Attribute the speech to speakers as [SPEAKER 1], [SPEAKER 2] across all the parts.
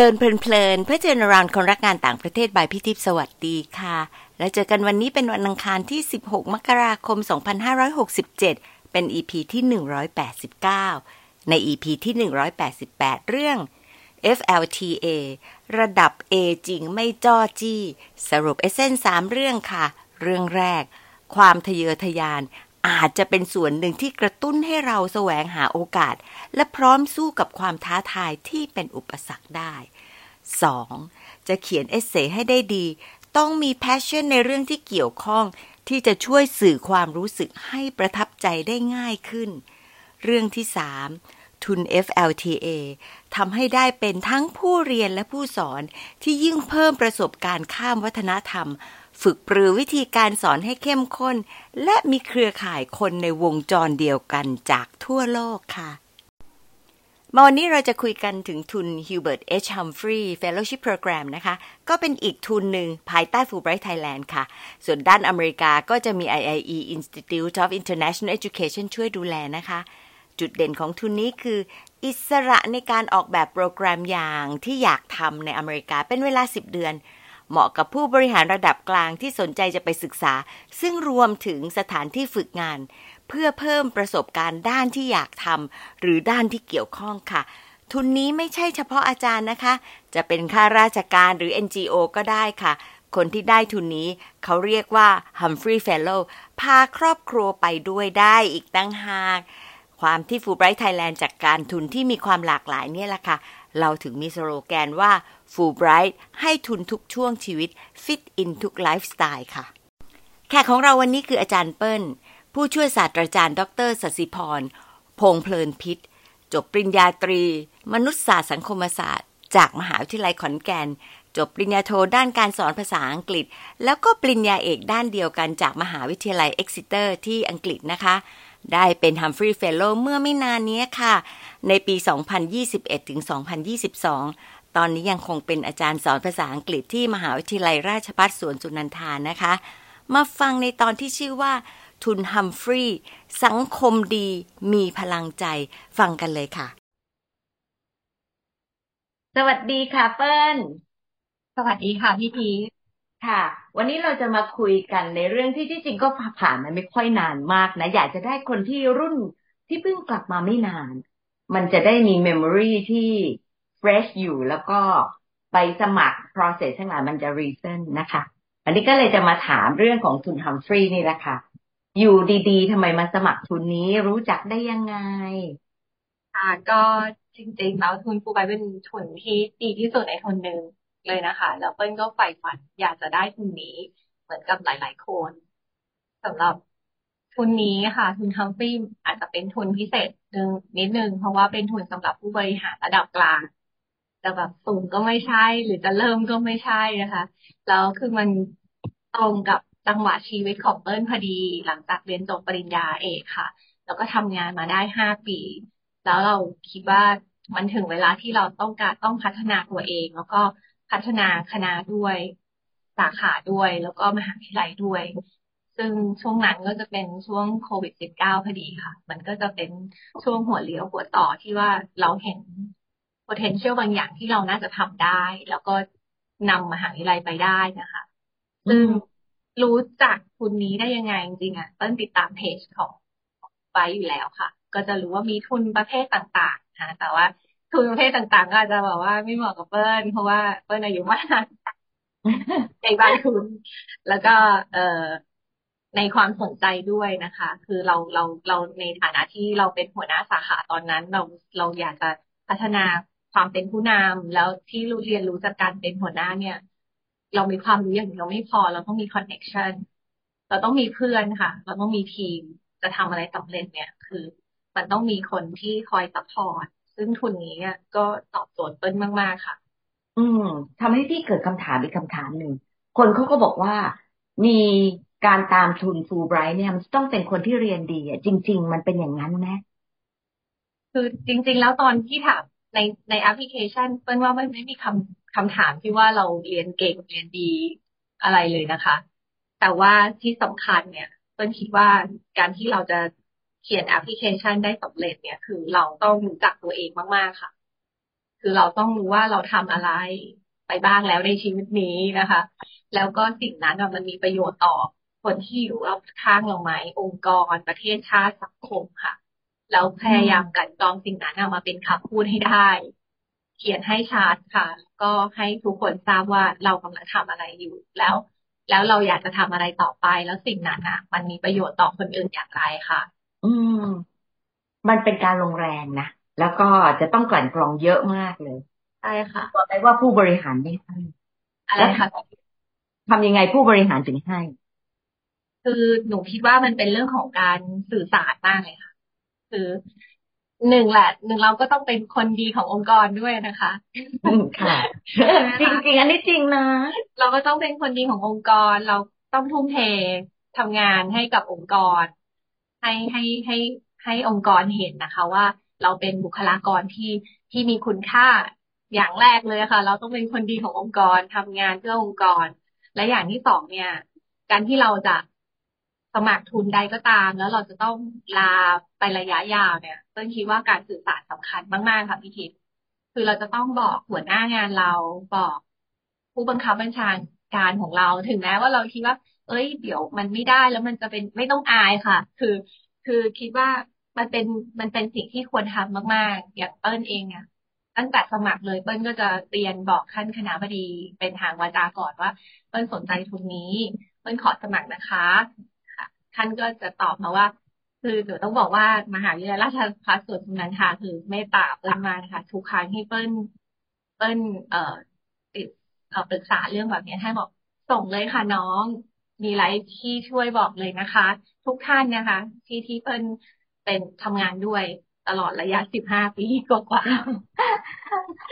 [SPEAKER 1] ลินเพลิน เพื่อเจนรานคนรักงานต่างประเทศบายพิทิพสวัสดีค่ะ แล้วเจอกันวันนี้เป็นวันอังคารที่ 16 มกราคม 2567 เป็น EP ที่ 189 ใน EP ที่ 188 เรื่อง FLTA ระดับ A จริงไม่จ้อจี้ สรุปเอเซนสามเรื่องค่ะ เรื่องแรก ความทะเยอทะยาน อาจจะเป็นส่วนหนึ่งที่กระตุ้นให้เราแสวงหาโอกาส และพร้อมสู้กับความท้าทายที่เป็นอุปสรรคได้ 2. จะเขียนเอเซให้ได้ดี ต้องมีแพชชั่นในเรื่องที่เกี่ยวข้อง ที่จะช่วยสื่อความรู้สึกให้ประทับใจได้ง่ายขึ้น เรื่องที่ 3. ทุน FLTA ทำให้ได้เป็นทั้งผู้เรียนและผู้สอนที่ยิ่งเพิ่มประสบการณ์ข้ามวัฒนธรรม ฝึกปรือวิธีการสอนให้เข้มข้น และมีเครือข่ายคนในวงจรเดียวกันจากทั่วโลกค่ะมาวันนี้เราจะคุยกันถึงทุน Hubert H. Humphrey Fellowship Program นะคะ ก็เป็นอีกทุนหนึ่งภายใต้ Fulbright Thailand ค่ะ ส่วนด้านอเมริกาก็จะมี IIE Institute of International Education ช่วยดูแลนะคะ จุดเด่นของทุนนี้คือ อิสระในการออกแบบโปรแกรมอย่างที่อยากทำในอเมริกาเป็นเวลา 10 เดือน เหมาะกับผู้บริหารระดับกลางที่สนใจจะไปศึกษา ซึ่งรวมถึงสถานที่ฝึกงาน เพื่อเพิ่มประสบการณ์ด้านที่อยากทำหรือด้านที่เกี่ยวข้องค่ะ ทุนนี้ไม่ใช่เฉพาะอาจารย์นะคะ จะเป็นข้าราชการหรือ NGO ก็ได้ค่ะคนที่ได้ทุนนี้เขาเรียกว่า Humphrey Fellow พาครอบครัวไปด้วยได้อีกตั้งหาก ความที่ Fulbright Thailand จากการทุนที่มีความหลากหลายเนี่ยแหละค่ะ เราถึงมีสโลแกนว่า Fulbright ให้ทุนทุกช่วงชีวิต Fit in ทุกไลฟ์สไตล์ค่ะ แขกของเราวันนี้คืออาจารย์เปิ้ล ผู้ช่วยศาสตราจารย์ ดรสศิพร พงเพลินพิษ จบปริญญาตรี มนุษยศาสตร์สังคมศาสตร์ จากมหาวิทยาลัยขอนแก่น จบปริญญาโทด้านการสอนภาษาอังกฤษ แล้วก็ปริญญาเอกด้านเดียวกันจากมหาวิทยาลัย Exeter ที่อังกฤษนะคะได้เป็น Humphrey Fellow เมื่อไม่นานนี้ค่ะ ในปี 2021 ถึง 2022 ตอนนี้ยังคงเป็นอาจารย์สอนภาษาอังกฤษที่มหาวิทยาลัยราชภัฏสวนสุนันทานะคะ มาฟังในตอนที่ชื่อว่า ทุนฮัมฟรีย์สังคมดีมีพลังใจ ฟังกันเลยค่ะ สวัสดีค่ะเปิ้ล
[SPEAKER 2] สวัสดีค่ะพี่พี
[SPEAKER 1] ค่ะ วันนี้เราจะมาคุยกันในเรื่องที่ที่จริงก็ผ่านมาไม่ค่อยนานมากนะ อยากจะได้คนที่รุ่นที่เพิ่งกลับมาไม่นาน มันจะได้มีเมมโมรีที่ fresh อยู่แล้วก็ไปสมัคร process ทั้งหลายมันจะ recent นะคะ อันนี้ก็เลยจะมาถามเรื่องของทุนฮัมฟรีย์นี่แหละค่ะ อยู่ดีๆทำไมมาสมัครทุนนี้รู้จักได้ยังไง
[SPEAKER 2] ค่ะ ก็จริงๆแล้วทุนฟูไบเป็นทุนที่ดีที่สุดในทุนหนึ่งเลยนะคะ แล้วเปิ้ลก็ใฝ่ฝันอยากจะได้ทุนนี้เหมือนกับหลาย ๆ คนสำหรับทุนนี้ค่ะ ทุนฮัมฟรีย์อาจจะเป็นทุนพิเศษนึงนิดนึงเพราะว่าเป็นทุนสำหรับผู้บริหารระดับกลาง จะแบบสูงก็ไม่ใช่ หรือจะเริ่มก็ไม่ใช่นะคะแล้วคือมันตรงกับจังหวะชีวิตของเปิ้ลพอดี หลังจากเรียนจบปริญญาเอกค่ะ แล้วก็ทำงานมาได้ห้าปี แล้วเราคิดว่ามันถึงเวลาที่เราต้องการต้องพัฒนาตัวเอง แล้วก็พัฒนาคณะด้วยสาขาด้วย แล้วก็มหาวิทยาลัยด้วย ซึ่งช่วงนั้นก็จะเป็นช่วงโควิด -19 พอดีค่ะ มันก็จะเป็นช่วงหัวเลี้ยวหัวต่อที่ว่าเราเห็น potential บางอย่างที่เราน่าจะทำได้ แล้วก็นำมหาวิทยาลัยไปได้นะคะซึ่งรู้จักทุนนี้ได้ยังไงจริงๆอะเปิ้ลติดตามเพจของไว้อยู่แล้วค่ะ ก็จะรู้ว่ามีทุนประเภทต่างๆนะแต่ว่าทุนประเภทต่างๆ ก็อาจจะบอกว่าไม่เหมาะกับเปิ้ลเพราะว่าเปิ้ลอายุมากในบางทุน แล้วก็เอ่อในความสนใจด้วยนะคะ คือเราเราเราในฐานะที่เราเป็นหัวหน้าสาขาตอนนั้น เราเราอยากจะพัฒนา ความเป็นผู้นำแล้วที่รู้เรียนรู้จากการเป็นหัวหน้าเนี่ย เรามีความรู้อย่างเดียวไม่พอ เราต้องมีคอนเน็ชันเราต้องมีเพื่อนค่ะ เราต้องมีทีมจะทำอะไรสำเร็จเนี่ย คือ มันต้องมีคนที่คอย support ซึ่งทุนนี้เนี่ยก็ตอบโจทย์เปิ้ลมาก ๆ ค่ะ
[SPEAKER 1] อืมทำให้พี่เกิดคำถามอีกคำถามหนึ่งคนเขาก็บอกว่ามีการตามทุนฟูไบรท์เนี่ยมันต้องเป็นคนที่เรียนดีอะจริง ๆ มันเป็นอย่างนั้นไหม
[SPEAKER 2] คือจริง ๆ แล้วตอนที่ถาม ในในแอปพลิเคชันเปิ้ลว่าไม่ไม่มีคำคำถามที่ว่าเราเรียนเก่งเรียนดีอะไรเลยนะคะ แต่ว่าที่สำคัญเนี่ยเปิ้ลคิดว่าการที่เราจะเขียนแอปพลิเคชันได้สำเร็จเนี่ย คือเราต้องรู้จักตัวเองมากๆค่ะ คือเราต้องรู้ว่าเราทำอะไรไปบ้างแล้วในชีวิตนี้นะคะ แล้วก็สิ่งนั้นมันมีประโยชน์ต่อคนที่อยู่รอบข้างเราไหมองค์กรประเทศชาติสังคมค่ะ แล้วพยายามกันกรองสิ่งนั้นมาเป็นคำพูดให้ได้ เขียนให้ชัดค่ะ ก็ให้ทุกคนทราบว่าเรากำลังทำอะไรอยู่ แล้ว แล้วเราอยากจะทำอะไรต่อไป แล้วสิ่งนั้นอะ มันมีประโยชน์ต่อคนอื่นอย่างไรค่ะ
[SPEAKER 1] อืม มันเป็นการลงแรงนะ แล้วก็จะต้องกลั่นกรองเยอะมากเลย
[SPEAKER 2] ใช่ค่ะ
[SPEAKER 1] บอกได้ว่าผู้บริหารไม่ให้
[SPEAKER 2] อะไรคะ
[SPEAKER 1] ทำยังไงผู้บริหารถึงให้
[SPEAKER 2] คือหนูคิดว่ามันเป็นเรื่องของการสื่อสารมากเลยค่ะ คือหนึ่งแหละหนึ่งเราก็ต้องเป็นคนดีขององค์กรด้วยนะคะ
[SPEAKER 1] ค่ะจริงจริงอันนี้จริงนะ
[SPEAKER 2] เราก็ต้องเป็นคนดีขององค์กร เราต้องทุ่มเททำงานให้กับองค์กร ให้ให้ให้ให้องค์กรเห็นนะคะ ว่าเราเป็นบุคลากรที่ที่มีคุณค่าอย่างแรกเลยค่ะ เราต้องเป็นคนดีขององค์กรทำงานเพื่อองค์กร และอย่างที่สองเนี่ย การที่เราจะ สมัครทุนใดก็ตาม แล้วเราจะต้องลาไประยะยาวเนี่ยต้นคิดว่าการสื่อสารสำคัญมากๆค่ะพี่ทิพย์คือเราจะต้องบอกหัวหน้างานเราบอกผู้บังคับบัญชาการของเราถึงแม้ว่าเราคิดว่า เอ้ย เดี๋ยวมันไม่ได้แล้วมันจะเป็นไม่ต้องอายค่ะ คือคือคิดว่ามันเป็นมันเป็นสิ่งที่ควรทำมาก ๆ อย่างเปิ้ลเองเนี่ยตั้งแต่สมัครเลยเปิ้ลก็จะเรียนบอกขั้นคณะบดีเป็นทางวาจาก่อนว่า เปิ้ลสนใจทุนนี้ เปิ้ลขอสมัครนะคะ ท่านก็จะตอบมาว่า คือหนูต้องบอกว่ามหาวิทยาลัยราชภัฏสวนสุนันทาคือเมตตาเปิ้ลมาค่ะทุกครั้งที่เปิ้ลเปิ้ลเอ่อติดเอ่อปรึกษาเรื่องแบบนี้ท่านบอกส่งเลยค่ะน้องมีอะไรที่ช่วยบอกเลยนะคะ ทุกท่านนะคะ ที่ที่เปิ้ลเป็นทำงานด้วยตลอดระยะสิบห้าปีกว่า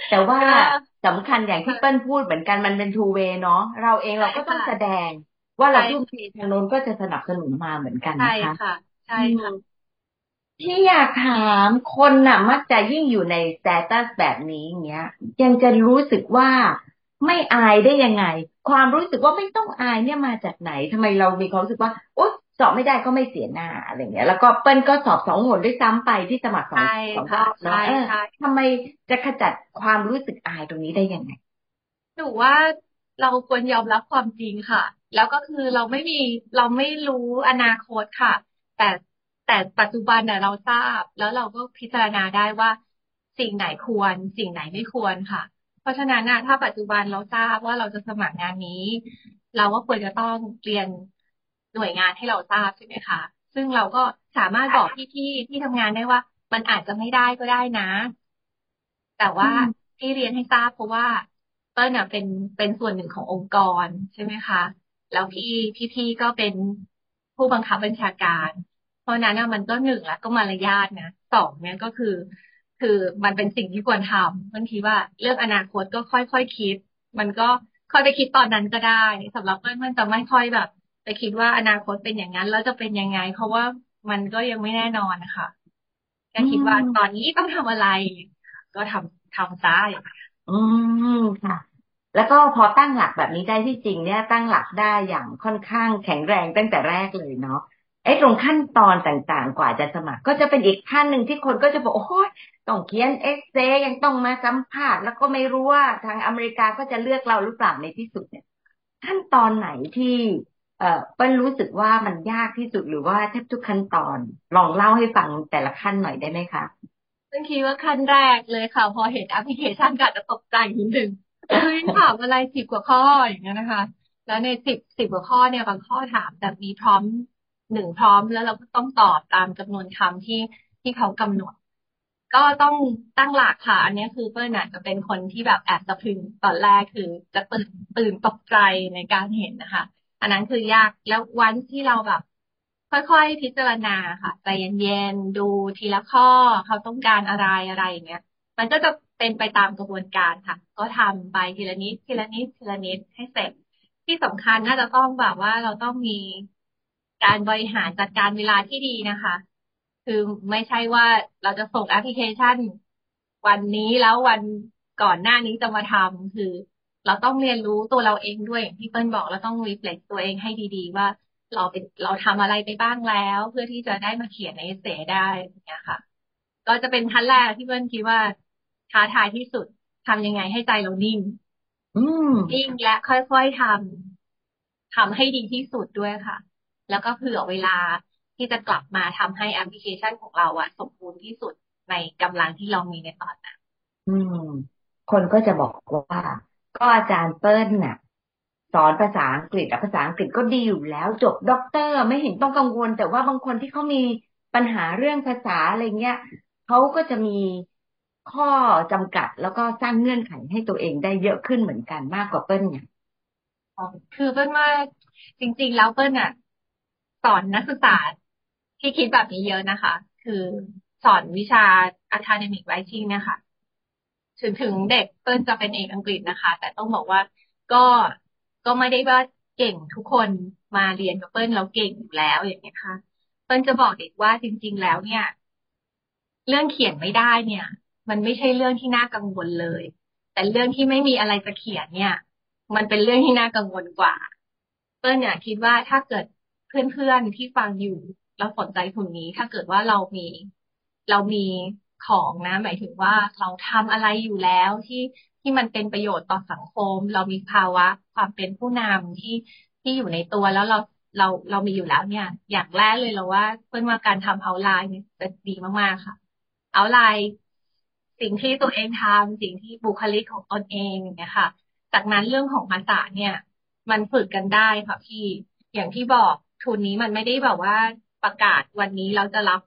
[SPEAKER 1] แต่ว่าสำคัญอย่างที่เปิ้ลพูดเหมือนกันมันเป็น two-way เนาะเราเองเราก็ต้องแสดง ว่าเราทุ่มเททางโน้นก็จะสนับสนุนมาเหมือนกันนะคะใช่
[SPEAKER 2] ค่ะ ใช่ค่ะ
[SPEAKER 1] ที่อยากถามคนน่ะ มักจะยิ่งอยู่ใน status แบบนี้เงี้ย ยังจะรู้สึกว่าไม่อายได้ยังไง ความรู้สึกว่าไม่ต้องอายเนี่ยมาจากไหนทำไมเรามีความรู้สึกว่าโอ๊ยสอบไม่ได้ก็ไม่เสียหน้าอะไรเงี้ย แล้วก็เปิ้ลก็สอบสองหนด้วยซ้ำไปที่สมัครสองสองรอบนะทำไมจะขจัดความรู้สึกอายตรงนี้ได้ยังไง
[SPEAKER 2] หนูว่าเราควรยอมรับความจริงค่ะ แล้วก็คือเราไม่มีเราไม่รู้อนาคตค่ะ แต่แต่ปัจจุบันเนี่ยเราทราบ แล้วเราก็พิจารณาได้ว่าสิ่งไหนควร สิ่งไหนไม่ควรค่ะ เพราะฉะนั้นนะถ้าปัจจุบันเราทราบว่าเราจะสมัครงานนี้ เราก็ควรจะต้องเรียนหน่วยงานให้เราทราบใช่ไหมคะ ซึ่งเราก็สามารถบอกพี่ๆที่ทำงานได้ว่า มันอาจจะไม่ได้ก็ได้นะ แต่ว่าที่เรียนให้ทราบเพราะว่าเปิ้ลเป็นเป็นส่วนหนึ่งขององค์กรใช่ไหมคะ แล้วพี่พี่ๆก็เป็นผู้บังคับบัญชาการ เพราะนั้นมันก็หนึ่งแล้วก็มารยาทนะสองเนี่ยก็คือ คือมันเป็นสิ่งที่ควรทำบางทีว่าเรื่องอนาคตก็ค่อยๆคคิด มันก็ค่อยไปคิดตอนนั้นก็ได้สำหรับเปิ้ลมันจะไม่ค่อยแบบ ไปคิดว่าอนาคตเป็นอย่างนั้นแล้วจะเป็นยังไง เพราะว่ามันก็ยังไม่แน่นอนนะคะแค่คิดว่าตอนนี้ต้องทำอะไร ก็ทำทำซะอย่างนี้
[SPEAKER 1] อืมค่ะ แล้วก็พอตั้งหลักแบบนี้ได้ที่จริงเนี่ยตั้งหลักได้อย่างค่อนข้างแข็งแรงตั้งแต่แรกเลยเนาะไอ้ตรงขั้นตอนต่างๆ กว่าจะสมัคร ก็จะเป็นอีกขั้นหนึ่งที่คนก็จะบอกโอ้ยต้องเขียนเอ็กเซยังต้องมาสัมภาษณ์แล้วก็ไม่รู้ว่าทางอเมริกาก็จะเลือกเราหรือเปล่าในที่สุดเนี่ย ขั้นตอนไหนที่เอ่อเปิ้ลรู้สึกว่ามันยากที่สุดหรือว่าแทบทุกขั้นตอน ลองเล่าให้ฟังแต่ละขั้นหน่อยได้ไหมคะ
[SPEAKER 2] เพิ่งคิดว่าขั้นแรกเลยค่ะ พอเห็นแอปพลิเคชันก็จะตกใจนิดนึง คือถามอะไรสิบกว่าข้ออย่างเงี้ยนะคะ แล้วในสิบสิบกว่าข้อเนี่ยบางข้อถามแต่มีพร้อมหนึ่งพร้อมแล้วเราก็ต้องตอบตามจำนวนคำที่ที่เขากำหนด ก็ต้องตั้งหลักค่ะ อันนี้คือเปิ้ลน่ะจะเป็นคนที่แบบแอบสะพึงตอนแรกคือจะตื่นตื่นตกใจในการเห็นนะคะ อันนั้นคือยากแล้ววันที่เราแบบค่อยๆ พิจารณาค่ะใจเย็นๆ ดูทีละข้อเขาต้องการอะไรอะไรอย่างเงี้ย มันก็จะ เป็นไปตามกระบวนการค่ะ ก็ทำไปทีละนิดทีละนิดทีละนิดให้เสร็จ ที่สำคัญน่าจะต้องแบบว่าเราต้องมีการบริหารจัดการเวลาที่ดีนะคะ คือไม่ใช่ว่าเราจะส่งแอปพลิเคชัน วันนี้แล้ววันก่อนหน้านี้จะมาทำคือเราต้องเรียนรู้ตัวเราเองด้วยอย่างที่เปิ้ลบอกเราต้องรีเฟล็กตัวเองให้ดีๆ ว่าเราเป็นเราทำอะไรไปบ้างแล้ว เพื่อที่จะได้มาเขียนในเอเซได้อย่างเงี้ยค่ะ ก็จะเป็นขั้นแรกที่เปิ้ลคิดว่า ท้าทายที่สุดทำยังไงให้ใจเรานิ่ง
[SPEAKER 1] อืม
[SPEAKER 2] นิ่งและค่อยๆทำทำให้ดีที่สุดด้วยค่ะ แล้วก็เผื่อเวลาที่จะกลับมาทำให้แอปพลิเคชันของเราอะสมบูรณ์ที่สุดในกำลังที่เรามีในตอนนั้น
[SPEAKER 1] อืม คนก็จะบอกว่า ก็อาจารย์เปิ้ลน่ะ สอนภาษาอังกฤษอะภาษาอังกฤษก็ดีอยู่แล้ว จบด็อกเตอร์ไม่เห็นต้องกังวล แต่ว่าบางคนที่เขามีปัญหาเรื่องภาษาอะไรเงี้ยเขาก็จะมี ข้อจำกัดแล้วก็สร้างเงื่อนไขให้ตัวเองได้เยอะขึ้นเหมือนกันมากกว่าเปิ้ลเนี่ย
[SPEAKER 2] อ๋อคือเปิ้ลว่าจริง ๆ แล้วเปิ้ลอะ สอนนักศึกษาที่คิดแบบนี้เยอะนะคะ คือสอนวิชา academic writing เนี่ยค่ะถึงถึงเด็กเปิ้ลจะเป็นเอกอังกฤษนะคะ แต่ต้องบอกว่าก็ก็ไม่ได้ว่าเก่งทุกคนมาเรียนกับเปิ้ลแล้วเก่งอยู่แล้วอย่างเงี้ยค่ะ เปิ้ลจะบอกเด็กว่าจริง ๆ แล้วเนี่ย เรื่องเขียนไม่ได้เนี่ย มันไม่ใช่เรื่องที่น่ากังวลเลย แต่เรื่องที่ไม่มีอะไรจะเขียนเนี่ย มันเป็นเรื่องที่น่ากังวลกว่า เปิ้ลเนี่ยคิดว่าถ้าเกิดเพื่อนๆที่ฟังอยู่เราสนใจทุนนี้ ถ้าเกิดว่าเรามีเรามีของนะ หมายถึงว่าเราทำอะไรอยู่แล้วที่ที่มันเป็นประโยชน์ต่อสังคม เรามีภาวะความเป็นผู้นำที่ที่อยู่ในตัวแล้วเราเราเรามีอยู่แล้วเนี่ย อย่างแรกเลยเราว่าเพื่อนว่าการทำเอาไลน์เนี่ยจะดีมากๆค่ะ เอาไลน์ สิ่งที่ตัวเองทำสิ่งที่บุคลิกของตนเองอย่างเงี้ยค่ะ จากนั้นเรื่องของภาษาเนี่ย มันฝึกกันได้ค่ะพี่อย่างที่บอกทุนนี้มันไม่ได้แบบว่าประกาศวันนี้เราจะรับ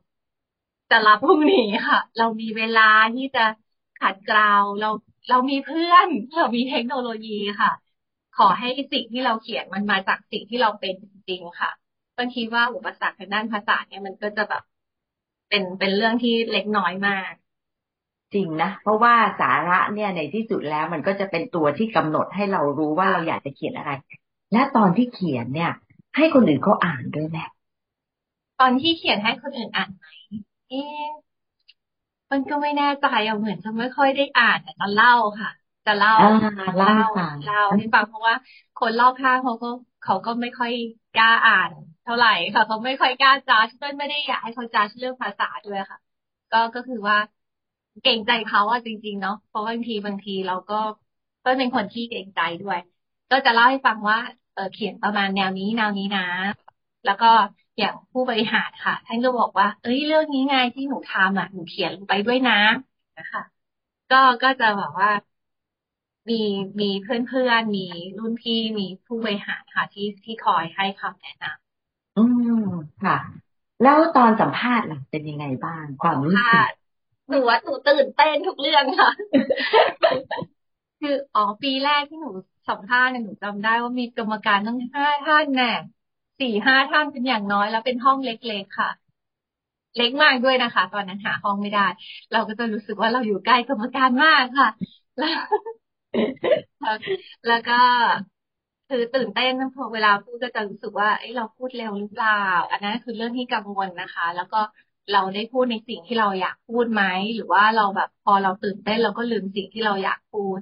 [SPEAKER 2] จะรับพรุ่งนี้ค่ะ เรามีเวลาที่จะขัดเกลาเราเรามีเพื่อนเรามีเทคโนโลยีค่ะ ขอให้สิ่งที่เราเขียนมันมาจากสิ่งที่เราเป็นจริงๆค่ะบางทีว่าอุปสรรคทางด้านภาษาเนี่ยมันก็จะแบบเป็นเป็นเรื่องที่เล็กน้อยมาก
[SPEAKER 1] จริงนะ เพราะว่าสาระเนี่ยในที่สุดแล้วมันก็จะเป็นตัวที่กำหนดให้เรารู้ว่าเราอยากจะเขียนอะไร และตอนที่เขียนเนี่ย ให้คนอื่นเขาอ่านด้วยแหละ
[SPEAKER 2] ตอนที่เขียนให้คนอื่นอ่านไหมเอ๊ะมันก็ไม่แน่ใจอะเหมือนจะไม่ค่อยได้อ่านแต่จะเล่าค่ะ จะเล่า
[SPEAKER 1] อ่าเล่าให้ฟัง
[SPEAKER 2] เล่าให้ฟังเพราะว่า คนรอบข้างเขาก็เขาก็ไม่ค่อยกล้าอ่าน เท่าไหร่ค่ะเขาไม่ค่อยกล้าจ้าเพื่อนไม่ได้อยากให้เขาจ้าเรื่องภาษาด้วยค่ะ ก็ก็คือว่า เก่งใจเขาอะจริง ๆ เนาะเพราะบางทีบางทีเราก็ก็เป็นคนที่เก่งใจด้วย ก็จะเล่าให้ฟังว่าเออเขียนประมาณแนวนี้แนวนี้นะ แล้วก็อย่างผู้บริหารค่ะ ท่านก็บอกว่า เอ้ยเรื่องนี้ไงที่หนูทำอะหนูเขียนลงไปด้วยนะนะคะ ก็ก็จะบอกว่ามีมีเพื่อนเพื่อนมีรุ่นพี่มีผู้บริหารค่ะ ที่ที่คอยให้คำแนะนำ
[SPEAKER 1] อืมค่ะ แล้วตอนสัมภาษณ์ล่ะเป็นยังไงบ้างความรู้สึก
[SPEAKER 2] หนูว่าหนูตื่นเต้นทุกเรื่องค่ะ คืออ๋อปีแรกที่หนูสัมภาษณ์เนี่ยหนูจำได้ว่ามีกรรมการตั้งห้าท่านแน่สี่ห้าท่านเป็นอย่างน้อยแล้วเป็นห้องเล็กๆค่ะ เล็กมากด้วยนะคะ ตอนนั้นหาห้องไม่ได้ เราก็จะรู้สึกว่าเราอยู่ใกล้กรรมการมากค่ะ แล้วแล้วก็คือตื่นเต้นพอเวลาพูดก็จะรู้สึกว่าเอ้เราพูดเร็วหรือเปล่า อันนั้นคือเรื่องที่กังวลนะคะ แล้วก็ เราได้พูดในสิ่งที่เราอยากพูดไหมหรือว่าเราแบบพอเราตื่นเต้นเราก็ลืมสิ่งที่เราอยากพูด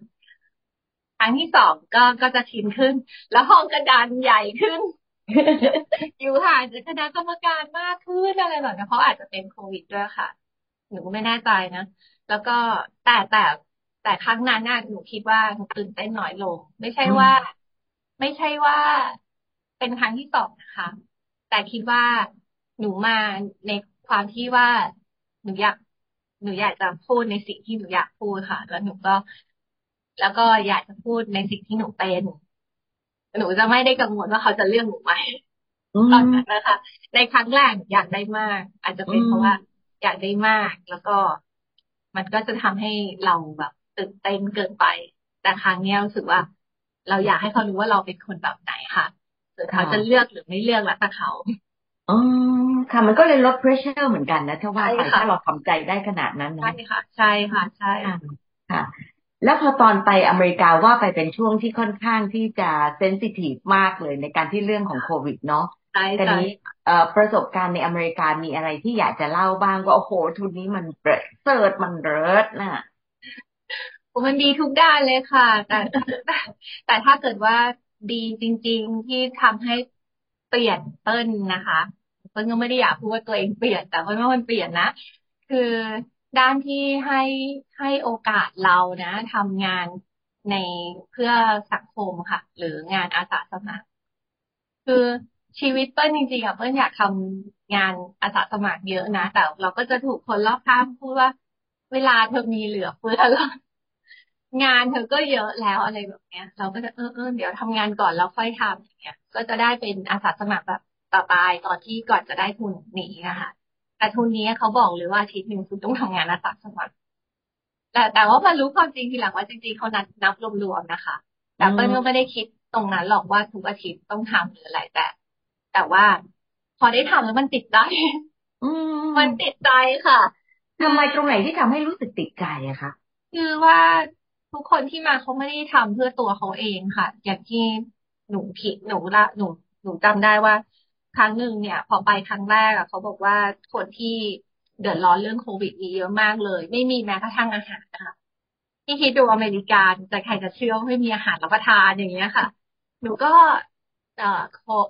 [SPEAKER 2] ครั้งที่สองก็ก็จะชินขึ้น แล้วห้องกระดานใหญ่ขึ้น อยู่ห่างจากคณะกรรมการมากขึ้นอะไรแบบนี้เพราะอาจจะเป็นโควิดด้วยค่ะ หนูก็ไม่แน่ใจนะ แล้วก็แต่แต่แต่ครั้งนั้นน่ะหนูคิดว่าหนูตื่นเต้นน้อยลง ไม่ใช่ว่า ไม่ใช่ว่าเป็นครั้งที่สองนะคะ แต่คิดว่าหนูมาใน ความที่ว่าหนูอยากหนูอยากจะพูดในสิ่งที่หนูอยากพูดค่ะ แล้วหนูก็ แล้วก็อยากจะพูดในสิ่งที่หนูเป็นหนูจะไม่ได้กังวลว่าเขาจะเลือกหนูไหม
[SPEAKER 1] อื
[SPEAKER 2] ตอน
[SPEAKER 1] ม
[SPEAKER 2] นั้นนะคะ ในครั้งแรกอยากได้มาก อาจจะเป็นเพราะว่า อยากได้มาก แล้วก็มันก็จะทำให้เราแบบตื่นเต้นเกินไป แต่ครั้งเนี้ยรู้สึกว่า เราอยากให้เขารู้ว่าเราเป็นคนแบบไหนค่ะส่วนเขาจะเลือกหรือไม่เลือกแล้วแต่เขา
[SPEAKER 1] อืม ค่ะมันก็เลยลด pressure เหมือนกันนะถ้าว่าไป
[SPEAKER 2] ใช่ค่ะ
[SPEAKER 1] ถ้าเราทำใจได้ขนาดนั้น
[SPEAKER 2] ใช่
[SPEAKER 1] นะ
[SPEAKER 2] ค่ะใช่ค่ะ ใช่
[SPEAKER 1] ค่ะค่ะ แล้วพอตอนไปอเมริกาว่าไปเป็นช่วงที่ค่อนข้างที่จะเซนซิทีฟมากเลยในการที่เรื่องของโควิดเนาะ
[SPEAKER 2] ใช่
[SPEAKER 1] แต่
[SPEAKER 2] ใช่
[SPEAKER 1] นี้เอ่อประสบการณ์ในอเมริกามีอะไรที่อยากจะเล่าบ้างว่าโอ้โหทุนนี้มันประเสริฐมันเลิศน่ะ
[SPEAKER 2] มันดีทุกด้านเลยค่ะแต่แต่แต่ถ้าเกิดว่าดีจริง ๆที่ทำให้เปลี่ยนเปิ้ลนะคะ เปิ้ลก็ไม่ได้อยากพูดว่าตัวเองเปลี่ยน แต่เปิ้ลว่ามันเปลี่ยนนะ คือด้านที่ให้ให้โอกาสเรานะทำงานในเพื่อสังคมค่ะ หรืองานอาสาสมัคร คือชีวิตเปิ้ลจริงๆอะเปิ้ลอยากทำงานอาสาสมัครเยอะนะ แต่เราก็จะถูกคนรอบข้างพูดว่า เวลาเธอมีเหลือเฟือแล้วงานเธอก็เยอะแล้วอะไรแบบเนี้ย เราก็จะเออเออเดี๋ยวทำงานก่อนแล้วค่อยทำอย่างเงี้ย ก็จะได้เป็นอาสาสมัครแบบ ต่อไปตอนที่ก่อนจะได้ทุนนี้นะคะแต่ทุนนี้เขาบอกเลยว่าอาทิตย์หนึ่งคุณต้องทำงานอาสาสมัครแต่แต่ว่ามารู้ความจริงทีหลังว่าจริงๆเขานับนับรวมๆนะคะ แต่เปิ้ลก็ไม่ได้คิดตรงนั้นหรอกว่าทุกอาทิตย์ต้องทำหรืออะไรแต่ แต่ว่าพอได้ทำแล้วมันติดใจ
[SPEAKER 1] อืม
[SPEAKER 2] มันติดใจค่ะ
[SPEAKER 1] ทำไมตรงไหนที่ทำให้รู้สึกติดใจอะคะ
[SPEAKER 2] คือว่าทุกคนที่มาเขาไม่ได้ทำเพื่อตัวเขาเองค่ะ อย่างที่หนูผิดหนูละหนูหนูจำได้ว่า ครั้งหนึ่งเนี่ย พอไปครั้งแรกอะเขาบอกว่าคนที่เดือดร้อนเรื่องโควิดมีเยอะมากเลย ไม่มีแม้กระทั่งอาหารนะคะที่คิดดูอเมริกันแต่ใครจะเชื่อไม่มีอาหารรับประทานอย่างเงี้ยค่ะ หนูก็เอ่อ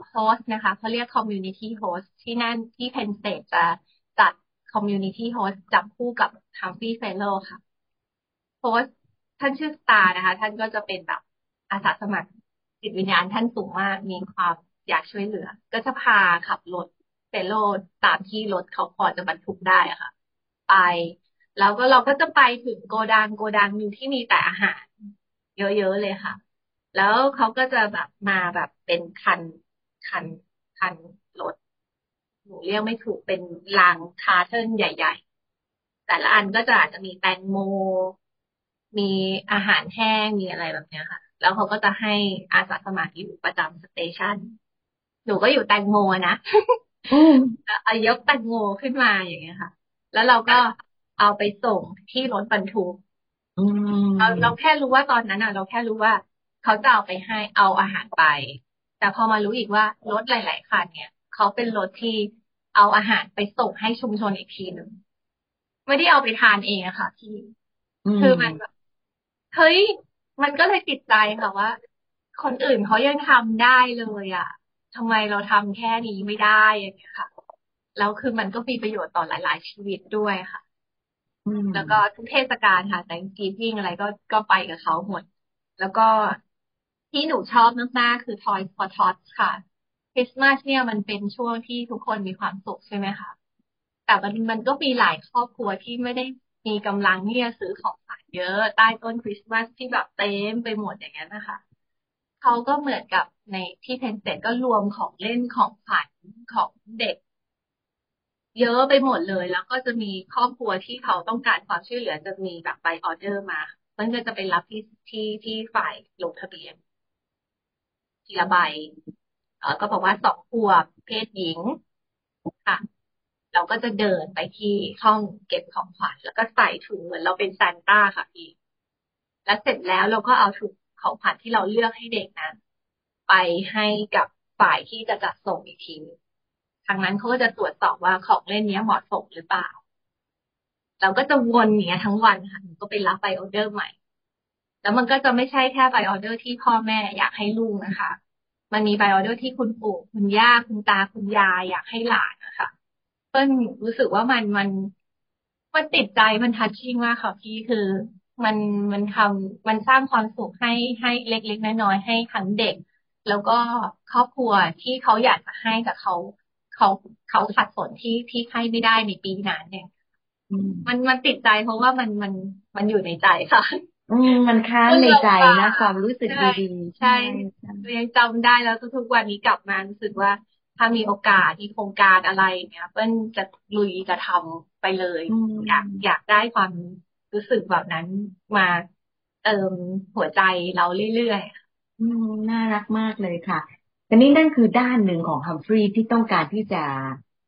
[SPEAKER 2] host นะคะเขาเรียก community host ที่นั่นที่ Penn State จะจัด community host จับคู่กับ Humphrey Fellow ค่ะ host ท่านชื่อสตาร์นะคะ ท่านก็จะเป็นแบบอาสาสมัครจิตวิญญาณท่านสูงมากมีความ อยากช่วยเหลือ ก็จะพาขับรถ fellow ตามที่รถเขาพอจะบรรทุกได้ค่ะ ไป แล้วก็เราก็จะไปถึงโกดังโกดังหนึ่งที่มีแต่อาหาร เยอะๆเลยค่ะ แล้วเขาก็จะแบบมาแบบเป็นคันคันคันรถหนูเรียกไม่ถูกเป็นรางคาร์เทิลใหญ่ๆ แต่ละอันก็จะอาจจะมีแตงโม มีอาหารแห้งมีอะไรแบบเนี้ยค่ะ แล้วเขาก็จะให้อาสาสมัครอยู่ประจำสเตชัน หนูก็อยู่แตงโมนะ
[SPEAKER 1] อืม
[SPEAKER 2] เอายกแตงโมขึ้นมาอย่างเงี้ยค่ะ แล้วเราก็เอาไปส่งที่รถบรรทุก
[SPEAKER 1] อืม
[SPEAKER 2] เราเราแค่รู้ว่าตอนนั้นอะ เราแค่รู้ว่าเขาจะเอาไปให้เอาอาหารไป แต่พอมารู้อีกว่ารถหลาย ๆคันเนี่ยเขาเป็นรถที่เอาอาหารไปส่งให้ชุมชนอีกทีหนึ่งไม่ได้เอาไปทานเองอะค่ะพี่คือมันแบบเฮ้ยมันก็เลยติดใจค่ะว่า คนอื่นเขายังทำได้เลยอะ ทำไมเราทำแค่นี้ไม่ได้อย่างเงี้ยค่ะแล้วคือมันก็มีประโยชน์ต่อหลาย ๆ ชีวิตด้วยค่ะ
[SPEAKER 1] อืม
[SPEAKER 2] แล้วก็ทุกเทศกาลค่ะ Thanksgiving อะไรก็ก็ไปกับเขาหมด แล้วก็ที่หนูชอบมากๆคือ Toys for Tots ค่ะคริสต์มาสเนี่ยมันเป็นช่วงที่ทุกคนมีความสุขใช่ไหมคะแต่มันมันก็มีหลายครอบครัวที่ไม่ได้มีกำลังที่จะซื้อของขวัญเยอะใต้ต้นคริสต์มาสที่แบบเต็มไปหมดอย่างนั้นนะคะ เขาก็เหมือนกับในที่ Penn State ก็รวมของเล่นของขวัญของเด็ก เยอะไปหมดเลย แล้วก็จะมีครอบครัวที่เขาต้องการความช่วยเหลือจะมีแบบใบออเดอร์มามันก็จะไปรับที่ที่ที่ฝ่ายลงทะเบียนทีละใบเออก็บอกว่าสองขวบเพศหญิงค่ะ เราก็จะเดินไปที่ห้องเก็บของขวัญแล้วก็ใส่ถุงเหมือนเราเป็นซานต้าค่ะพี่แล้วเสร็จแล้วเราก็เอาถุง ของขวัญที่เราเลือกให้เด็กนั้น ไปให้กับฝ่ายที่จะจัดส่งอีกทีหนึ่งทางนั้นเขาก็จะตรวจสอบว่าของเล่นนี้เหมาะสมหรือเปล่า เราก็จะวนอย่างเงี้ยทั้งวันค่ะหนูก็ไปรับใบออเดอร์ใหม่ แล้วมันก็จะไม่ใช่แค่ใบออเดอร์ที่พ่อแม่อยากให้ลูกนะคะ มันมีใบออเดอร์ที่คุณปู่คุณย่าคุณตาคุณยายอยากให้หลานนะคะเปิ้ลรู้สึกว่ามันมันมันติดใจมันทัชชิ่งมากค่ะพี่คือ มันมันทำมันสร้างความสุขให้ให้เล็ก ๆ น้อยๆให้ทั้งเด็ก แล้วก็ครอบครัวที่เขาอยากจะให้แต่เขาเขาเขาขัดสนที่ที่ให้ไม่ได้ในปีนั้นเนี่ย
[SPEAKER 1] อืม
[SPEAKER 2] มันมันติดใจเพราะว่ามันมันมันอยู่ในใจค่ะ
[SPEAKER 1] อืมมันค้างในใจนะความรู้สึก
[SPEAKER 2] ใช่
[SPEAKER 1] ดีๆ
[SPEAKER 2] ใช่ยังจำได้แล้วทุกๆวันนี้กลับมารู้สึกว่าถ้ามีโอกาสมีโครงการอะไรเนี่ยเปิ้ลจะลุยจะทำไปเลย
[SPEAKER 1] อืม
[SPEAKER 2] อยากอยากได้ความ รู้สึกแบบนั้นมาเติมหัวใจเราเรื่อย
[SPEAKER 1] อืมน่ารักมากเลยค่ะแต่นี่นั่นคือด้านหนึ่งของฮัมฟรีย์ที่ต้องการที่จะ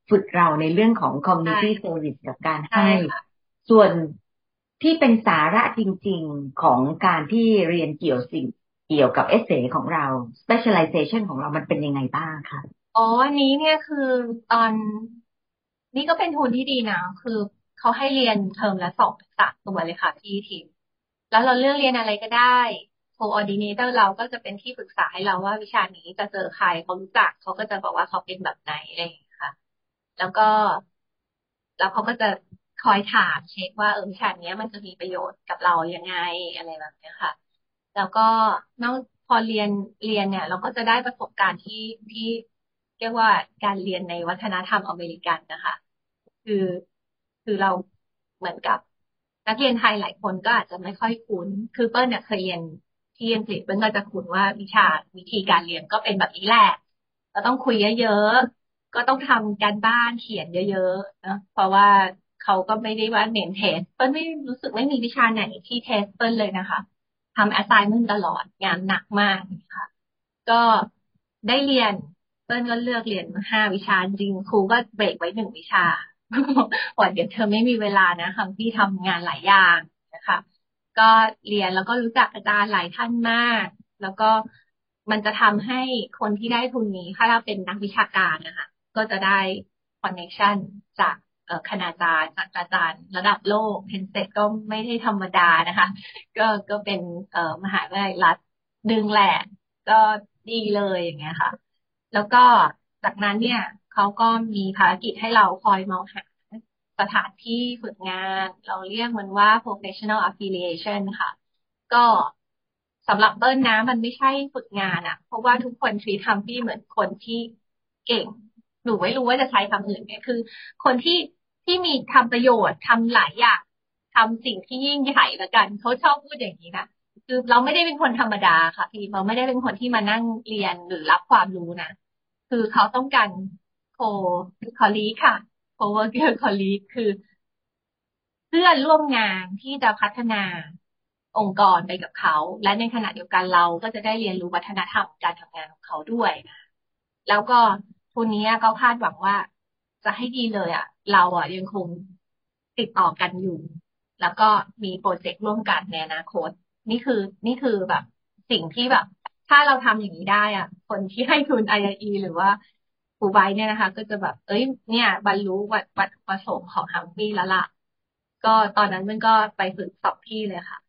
[SPEAKER 1] ฝึกเราในเรื่องของ community service กับการ
[SPEAKER 2] ๆใช่
[SPEAKER 1] ให้
[SPEAKER 2] ค่ะ
[SPEAKER 1] ส่วนที่เป็นสาระจริง ๆของการที่เรียนเกี่ยวสิ่งเกี่ยวกับเอเซของเรา specialization ของเรามันเป็นยังไงบ้างคะ
[SPEAKER 2] อ๋ออันนี้เนี่ยคือตอนนี่ก็เป็นทุนที่ดีนะ คือ เขาให้เรียนเทอมละสองถึงสามตัวเลยค่ะพี่ทีม แล้วเราเลือกเรียนอะไรก็ได้ coordinator เราก็จะเป็นที่ปรึกษาให้เราว่าวิชานี้จะเจอใครเขารู้จักเขาก็จะบอกว่าเขาเป็นแบบไหนอะไรอย่างเงี้ยค่ะ แล้วก็แล้วเขาก็จะคอยถามเช็คว่าเออวิชาเนี้ยมันจะมีประโยชน์กับเรายังไงอะไรแบบนี้ค่ะ แล้วก็นอกพอเรียนเรียนเนี่ย เราก็จะได้ประสบการณ์ที่ที่เรียกว่าการเรียนในวัฒนธรรมอเมริกันนะคะ คือ คือเราเหมือนกับนักเรียนไทยหลายคนก็อาจจะไม่ค่อยคุ้น คือเปิ้ลเนี่ยเคยเรียนที่อังกฤษเปิ้ลก็จะคุ้นว่าวิชาวิธีการเรียนก็เป็นแบบนี้แหละเราต้องคุยเยอะๆ ก็ต้องทำการบ้านเขียนเยอะๆนะเพราะว่าเขาก็ไม่ได้ว่าเน้น test เปิ้ลไม่รู้สึกไม่มีวิชาไหนที่ test เปิ้ลเลยนะคะทำ assignment ตลอดงานหนักมากค่ะ ก็ได้เรียนเปิ้ลก็เลือกเรียนห้าวิชาจริงครูก็เบรกไว้หนึ่งวิชา ว่าเดี๋ยวเธอไม่มีเวลานะทำที่ทำงานหลายอย่างนะคะ ก็เรียนแล้วก็รู้จักอาจารย์หลายท่านมาก แล้วก็มันจะทำให้คนที่ได้ทุนนี้ถ้าเราเป็นนักวิชาการนะคะก็จะได้ connection จากคณาจารย์จากอาจารย์ระดับโลก Penn State ก็ไม่ได้ธรรมดานะคะ ก็ก็เป็นมหาวิทยาลัยรัฐดึงแหละก็ดีเลยอย่างเงี้ยค่ะ แล้วก็จากนั้นเนี่ย เขาก็มีภารกิจให้เราคอยมองหาสถานที่ฝึกงาน เราเรียกมันว่า professional affiliation ค่ะ ก็สำหรับเบิ้ลนะมันไม่ใช่ฝึกงานอะเพราะว่าทุกคนทีทำที่เหมือนคนที่เก่งหนูไม่รู้ว่าจะใช้คำอื่นไงคือ คนที่ที่มีทำประโยชน์ทำหลายอย่างทำสิ่งที่ยิ่งใหญ่ละกันเขาชอบพูดอย่างนี้นะคือเราไม่ได้เป็นคนธรรมดาค่ะพี่เราไม่ได้เป็นคนที่มานั่งเรียนหรือรับความรู้นะคือเขาต้องการ คคอลีค่ะโคเวอร์เกอร์คอลีคือ เพื่อนร่วมงานที่จะพัฒนาองค์กรไปกับเขา และในขณะเดียวกันเราก็จะได้เรียนรู้วัฒนธรรมการทำงานของเขาด้วยนะแล้วก็ทุนนี้ก็คาดหวังว่าจะให้ดีเลยอะ เราอะยังคงติดต่อกันอยู่ แล้วก็มีโปรเจกต์ร่วมกันในอนาคต นี่คือ นี่คือแบบสิ่งที่แบบ ถ้าเราทำอย่างนี้ได้อะ คนที่ให้ทุน IIE หรือว่า ฟูไบเนี่ยนะคะ ก็จะแบบ เอ้ย เนี่ย บรรลุวัตวัตประสงค์ของ Humphrey แล้วล่ะ ก็ตอนนั้นมันก็ไปฝึกสอบที่เลยค่ะ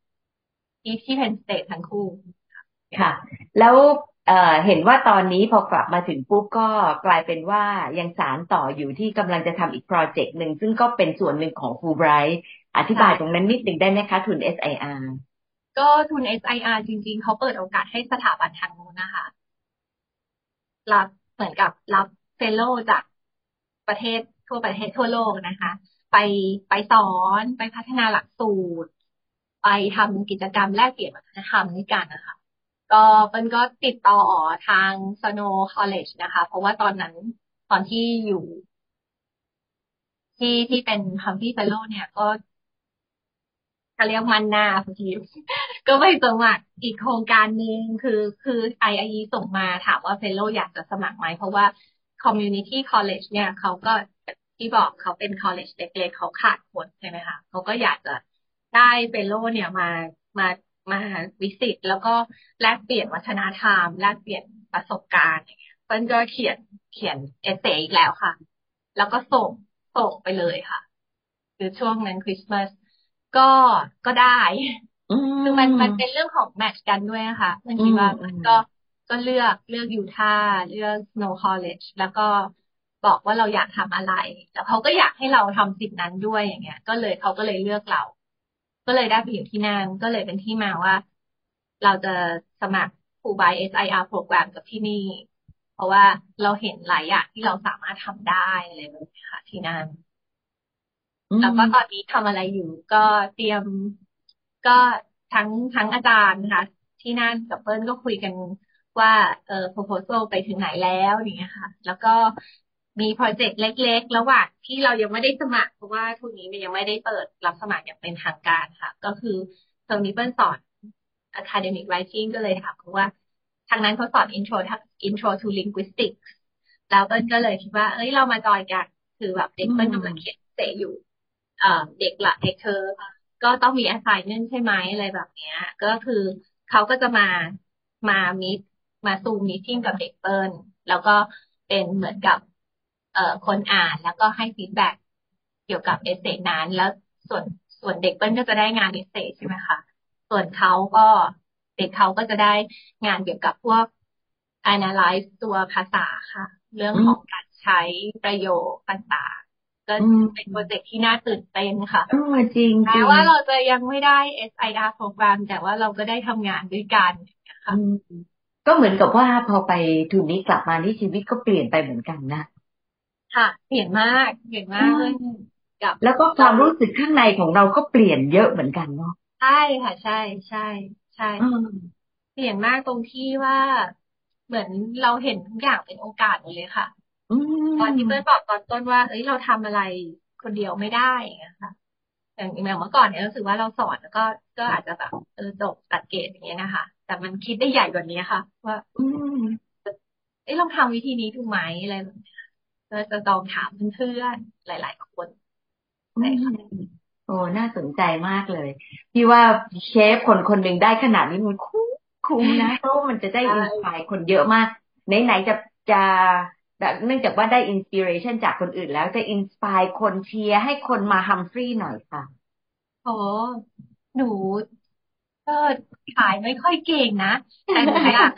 [SPEAKER 2] ที่ที่ Penn State ทั้งคู่
[SPEAKER 1] ค่ะ แล้วเอ่อเห็นว่าตอนนี้พอกลับมาถึงปุ๊บก็กลายเป็นว่ายังสานต่ออยู่ที่กำลังจะทำอีก project หนึ่งซึ่งก็เป็นส่วนหนึ่งของฟูไบรท์อธิบายตรงนั้นนิดหนึ่งได้ไหมคะ ทุน SIR
[SPEAKER 2] ก็ทุน SIR จริง ๆ เขาเปิดโอกาสให้สถาบันทางนู้นนะคะ รับเหมือนกับรับ fellow จากประเทศทั่วประเทศทั่วโลกนะคะ ไปไปสอนไปพัฒนาหลักสูตร ไปทำกิจกรรมแลกเปลี่ยนวัฒนธรรมด้วยกันนะคะ ก็เปิ้ลก็ติดต่อทาง Snow College นะคะ เพราะว่าตอนนั้นตอนที่อยู่ ที่ที่เป็น Humphrey fellow เนี่ยก็เขาเรียกมันนาพอดีก็ไปสมัครอีกโครงการหนึ่งคือคือ IIE ส่งมาถามว่า fellow อยากจะสมัครไหมเพราะว่า Community College เนี่ยเขาก็ที่บอกเขาเป็น college เล็กๆเขาขาดคนใช่ไหมคะเขาก็อยากจะได้ fellow เนี่ยมามามา visit แล้วก็แลกเปลี่ยนวัฒนธรรม แลกเปลี่ยนประสบการณ์อย่างเงี้ยเปิ้ลก็เขียนเขียน essay อีกแล้วค่ะ แล้วก็ส่งส่งไปเลยค่ะ คือช่วงนั้นคริสต์มาสก็ก็ได้คือมันมันเป็นเรื่องของแมทช์กันด้วยนะคะมันคิดว่ามันก็ ก็เลือกเลือกยูทาเลือก Snow College แล้วก็บอกว่าเราอยากทำอะไรแล้วเขาก็อยากให้เราทำสิ่งนั้นด้วยอย่างเงี้ย ก็เลยเขาก็เลยเลือกเรา ก็เลยได้ไปอยู่ที่นั่นก็เลยเป็นที่มาว่า เราจะสมัครฟูบาย SIR โปรแกรมกับที่นี่ เพราะว่าเราเห็นหลายอย่างที่เราสามารถทำได้อะไรแบบนี้ค่ะ ที่นั่นแล้วก็ตอนนี้ทำอะไรอยู่ ก็เตรียมก็ทั้งทั้งอาจารย์นะคะที่นั่นกับเปิ้ลก็คุยกัน ว่าเออ proposal ไปถึงไหนแล้วอย่างเงี้ยค่ะ แล้วก็มีโปรเจกต์เล็ก ๆ ระหว่างที่เรายังไม่ได้สมัคร เพราะว่าทุนนี้มันยังไม่ได้เปิดรับสมัครอย่างเป็นทางการค่ะ ก็คือตรงนี้เปิ้ลสอน academic writing ก็เลยถามเขาะว่าทางนั้นเขาสอน intro ทัก intro to linguistics แล้วเปิ้ลก็เลยคิดว่า เอ้ยเรามาจอยกัน คือแบบเด็กเปิ้ลกำลังเขียน essay อยู่เอ่อเด็กละเด็กเธอ ก็ต้องมี assignment ใช่ไหมอะไรแบบเนี้ย ก็คือเขาก็จะมามามิ มา Zoom meeting กับเด็กเปิ้ลแล้วก็เป็นเหมือนกับเอ่อคนอ่านแล้วก็ให้ feedback เกี่ยวกับ essay นั้น แล้วส่วนส่วนเด็กเปิ้ลก็จะได้งาน essay ใช่ไหมคะส่วนเขาก็เด็กเขาก็จะได้งานเกี่ยวกับพวก analyze ตัวภาษาค่ะ เรื่องของการใช้ประโยคต่างก็เป็นโปรเจกต์ที่น่าตื่นเต้นค่ะ
[SPEAKER 1] อจริง
[SPEAKER 2] แม้ว่าเราจะยังไม่ได้ SIR โปรแกรมแต่ว่าเราก็ได้ทำงานด้วยกันค่ะ
[SPEAKER 1] ก็เหมือนกับว่าพอไปทุนนี้กลับมาที่ชีวิตก็เปลี่ยนไปเหมือนกันนะ
[SPEAKER 2] ค่ะ เปลี่ยนมากเปลี่ยนมากเลย
[SPEAKER 1] กับแล้วก็ความรู้สึกข้างในของเราก็เปลี่ยนเยอะเหมือนกันเนาะ
[SPEAKER 2] ใช่ค่ะ ใช่ใช่ใช่เปลี่ยนมากตรงที่ว่าเหมือนเราเห็นทุกอย่างเป็นโอกาสเลยค่ะตอนที่เพื่อนบอกตอนต้นว่า เอ้ยเราทำอะไรคนเดียวไม่ได้อะค่ะอย่างอย่างเมื่อก่อนเนี่ยรู้สึกว่าเราสอนแล้วก็ก็อาจจะแบบเออจบตัดเกรดอย่างเงี้ยนะคะ แต่มันคิดได้ใหญ่กว่านี้ค่ะ ว่า อืมเอ้ยลองทำวิธีนี้ถูกไหมอะไรแบบนี้ก็จะลองถามเพื่อนๆหลาย ๆ คน
[SPEAKER 1] ใช่ค่ะโอ้น่าสนใจมากเลย พี่ว่า shape คนคนหนึ่งได้ขนาดนี้มันคุ้มคุ้มนะเพราะมันจะได้ inspire คนเยอะมากไหนๆจะจะเนื่องจากว่าได้ inspiration จากคนอื่นแล้วจะ inspire คนเชียร์ให้คนมาฮัมฟรีหน่อยค่ะ
[SPEAKER 2] โอ้หนู ก็ขายไม่ค่อยเก่งนะแต่หนูอยาก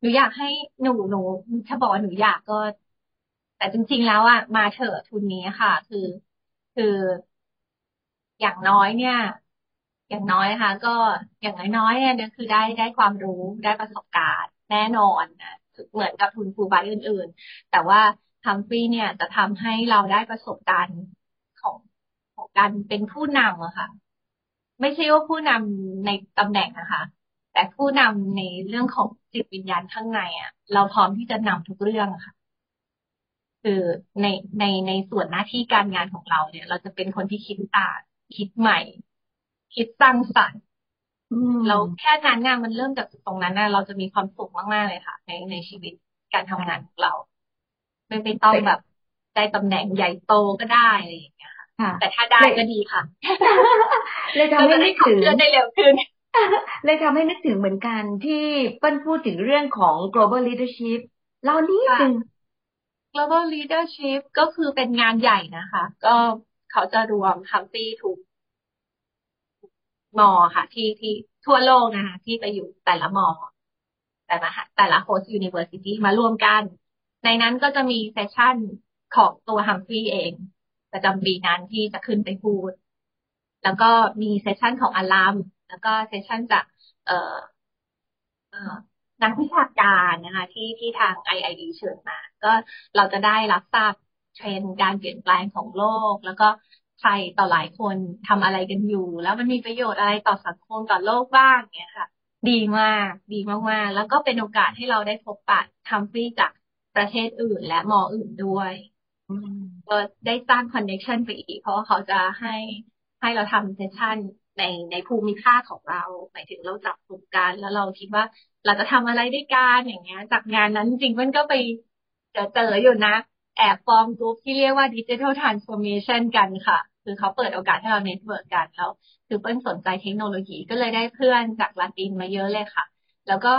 [SPEAKER 2] หนูอยากให้หนูหนูถ้าบอกว่าหนูอยากก็ แต่จริง ๆ แล้วอะมาเถอะทุนนี้ค่ะ คือคืออย่างน้อยเนี่ย อย่างน้อยค่ะก็อย่างน้อยๆเนี่ยคือได้ได้ความรู้ได้ประสบการณ์แน่นอนนะเหมือนกับทุนฟูบายอื่น ๆ แต่ว่าทัมฟรีเนี่ยจะทำให้เราได้ประสบการณ์ของของการเป็นผู้นำอะค่ะ ไม่ใช่ว่าผู้นำในตำแหน่งนะคะ แต่ผู้นำในเรื่องของจิตวิญญาณข้างในอะเราพร้อมที่จะนำทุกเรื่องอะค่ะ คือในในในส่วนหน้าที่การงานของเราเนี่ย เราจะเป็นคนที่คิดต่างคิดใหม่ คิดสร้างสรรค์เราแค่นั้นน่ะมันเริ่มจากตรงนั้นน่ะเราจะมีความสุขมากๆเลยค่ะ ในในชีวิตการทำงานของเรา ไม่ไม่ต้องแบบได้ตำแหน่งใหญ่โตก็ได้อะไรอย่างเงี้ยค่ะ แต่ถ้าได้ก็ดีค่ะ
[SPEAKER 1] เลยทำให้นึกถึง
[SPEAKER 2] ได้เร็วขึ้น
[SPEAKER 1] เลยทำให้นึกถึงเหมือนกันที่เปิ้ลพูดถึงเรื่องของ global leadership เรานี้นึง
[SPEAKER 2] global leadership ก็คือเป็นงานใหญ่นะคะ ก็เขาจะรวมทัมฟี่ทุกมอค่ะ ที่ที่ทั่วโลกนะคะ ที่ไปอยู่แต่ละมอ แต่ละแต่ละ host university มารวมกัน ในนั้นก็จะมี session ของตัว Humphrey เอง ประจำปีนั้นที่จะขึ้นไปพูด แล้วก็มีเซสชันของอารามแล้วก็เซสชันจากเอ่อเอ่อนักวิชาการนะคะที่ที่ทาง IID เชิญมา ก็เราจะได้รับทราบเทรนด์การเปลี่ยนแปลงของโลก แล้วก็ใครต่อหลายคนทำอะไรกันอยู่ แล้วมันมีประโยชน์อะไรต่อสังคมต่อโลกบ้างเนี่ยค่ะ ดีมาก ดีมากๆ แล้วก็เป็นโอกาสให้เราได้พบปะทำฟรีจากประเทศอื่นและมออื่นด้วย ก็ได้สร้าง connection ไปอีก เพราะว่าเขาจะให้ให้เราทำ session ในในภูมิภาคของเราหมายถึงเราจับกลุ่มกัน แล้วเราคิดว่าเราจะทำอะไรด้วยกันอย่างเงี้ย จากงานนั้นจริงมันก็ไปเจอเจออยู่นะ แอบฟอร์มกลุ่มที่เรียกว่า digital transformation กันค่ะ คือเขาเปิดโอกาสให้เรา network กันแล้วคือเปิ้ลสนใจเทคโนโลยีก็เลยได้เพื่อนจากลาตินมาเยอะเลยค่ะ แล้วก็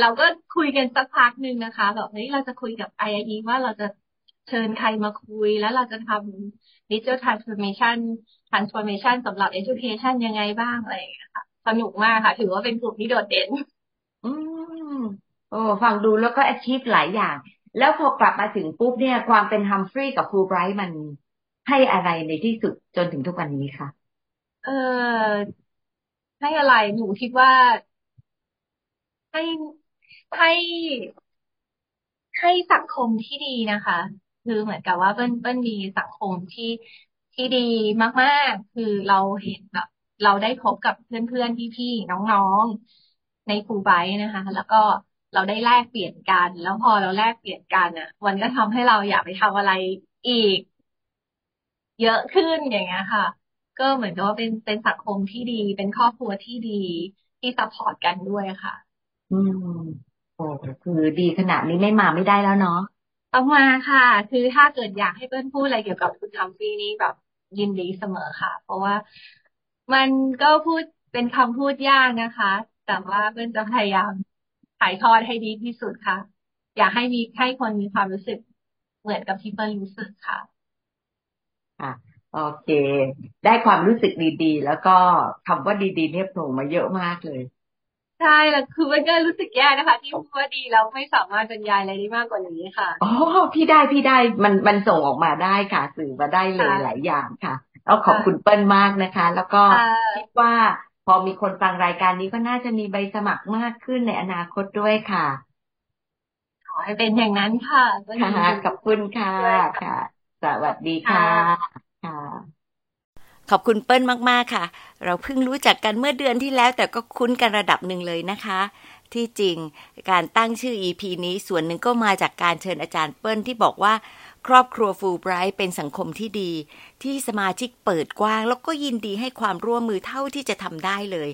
[SPEAKER 2] เราก็คุยกันสักพักหนึ่งนะคะแบบเฮ้ยเราจะคุยกับ IIE ว่าเราจะ เชิญใครมาคุยแล้วเราจะทำ digital transformation transformation สำหรับ education ยังไงบ้างอะไรอย่างเงี้ยค่ะสนุกมากค่ะ ถือว่าเป็นกลุ่มที่โดดเด่น
[SPEAKER 1] อืมโอ้ฟังดูแล้วก็ achieve หลายอย่าง แล้วพอกลับมาถึงปุ๊บเนี่ย ความเป็น Humphrey กับฟูไบรท์มันให้อะไรในที่สุดจนถึงทุกวันนี้คะ
[SPEAKER 2] เออให้อะไรหนูคิดว่า ให้ให้ให้สังคมที่ดีนะคะ คือเหมือนกับว่าเปิ้ลเปิ้ลมีสังคมที่ที่ดีมากๆ คือเราเห็นแบบเราได้พบกับเพื่อนๆ พี่ๆ น้องๆ ในฟูไบนะคะ แล้วก็เราได้แลกเปลี่ยนกัน แล้วพอเราแลกเปลี่ยนกันอะมันก็ทำให้เราอยากไปทำอะไรอีก เยอะขึ้นอย่างเงี้ยค่ะ ก็เหมือนกับว่าเป็นเป็นสังคมที่ดี เป็นครอบครัวที่ดีที่ support กันด้วยค่ะ
[SPEAKER 1] อืมโอ้คือดีขนาดนี้ไม่มาไม่ได้แล้วเนาะ
[SPEAKER 2] ต้องมาค่ะ คือถ้าเกิดอยากให้เปิ้ลพูดอะไรเกี่ยวกับทุน Humphrey นี้แบบยินดีเสมอค่ะ เพราะว่ามันก็พูดเป็นคำพูดยากนะคะ แต่ว่าเปิ้ลจะพยายามถ่ายทอดให้ดีที่สุดค่ะ อยากให้มีให้คนมีความรู้สึกเหมือนกับที่เปิ้ลรู้สึกค่ะ
[SPEAKER 1] ค่ะโอเค ได้ความรู้สึกดีๆ แล้วก็คำว่าดีๆ เนี่ยโผล่มาเยอะมากเลย
[SPEAKER 2] ใช่แล้วคือมันก็รู้สึกแย่นะคะ ที่พูดว่าดีแล้วไม่สามารถบรรยายอะไรได้มากกว่านี้ค่ะ
[SPEAKER 1] อ๋อพี่ได้พี่ได้มันมันส่งออกมาได้ค่ะ สื่อมาได้เลยหลายอย่างค่ะเอาขอบคุณเปิ้ลมากนะคะ แล้วก็คิดว่าพอมีคนฟังรายการนี้ก็น่าจะมีใบสมัครมากขึ้นในอนาคตด้วยค่ะ
[SPEAKER 2] ขอให้เป็นอย่างนั้นค่ะ
[SPEAKER 1] ค่ะขอบคุณค่ะค่ะ สวัสดีค่ะค่ะ ขอบคุณเปิ้ลมาก ๆ ค่ะ เราเพิ่งรู้จักกันเมื่อเดือนที่แล้ว แต่ก็คุ้นกันระดับหนึ่งเลยนะคะ ที่จริงการตั้งชื่อ EP นี้ส่วนหนึ่งก็มาจากการเชิญอาจารย์เปิ้ลที่บอกว่า ครอบครัวฟูไบรท์เป็นสังคมที่ดี ที่สมาชิกเปิดกว้าง แล้วก็ยินดีให้ความร่วมมือเท่าที่จะทำได้เลย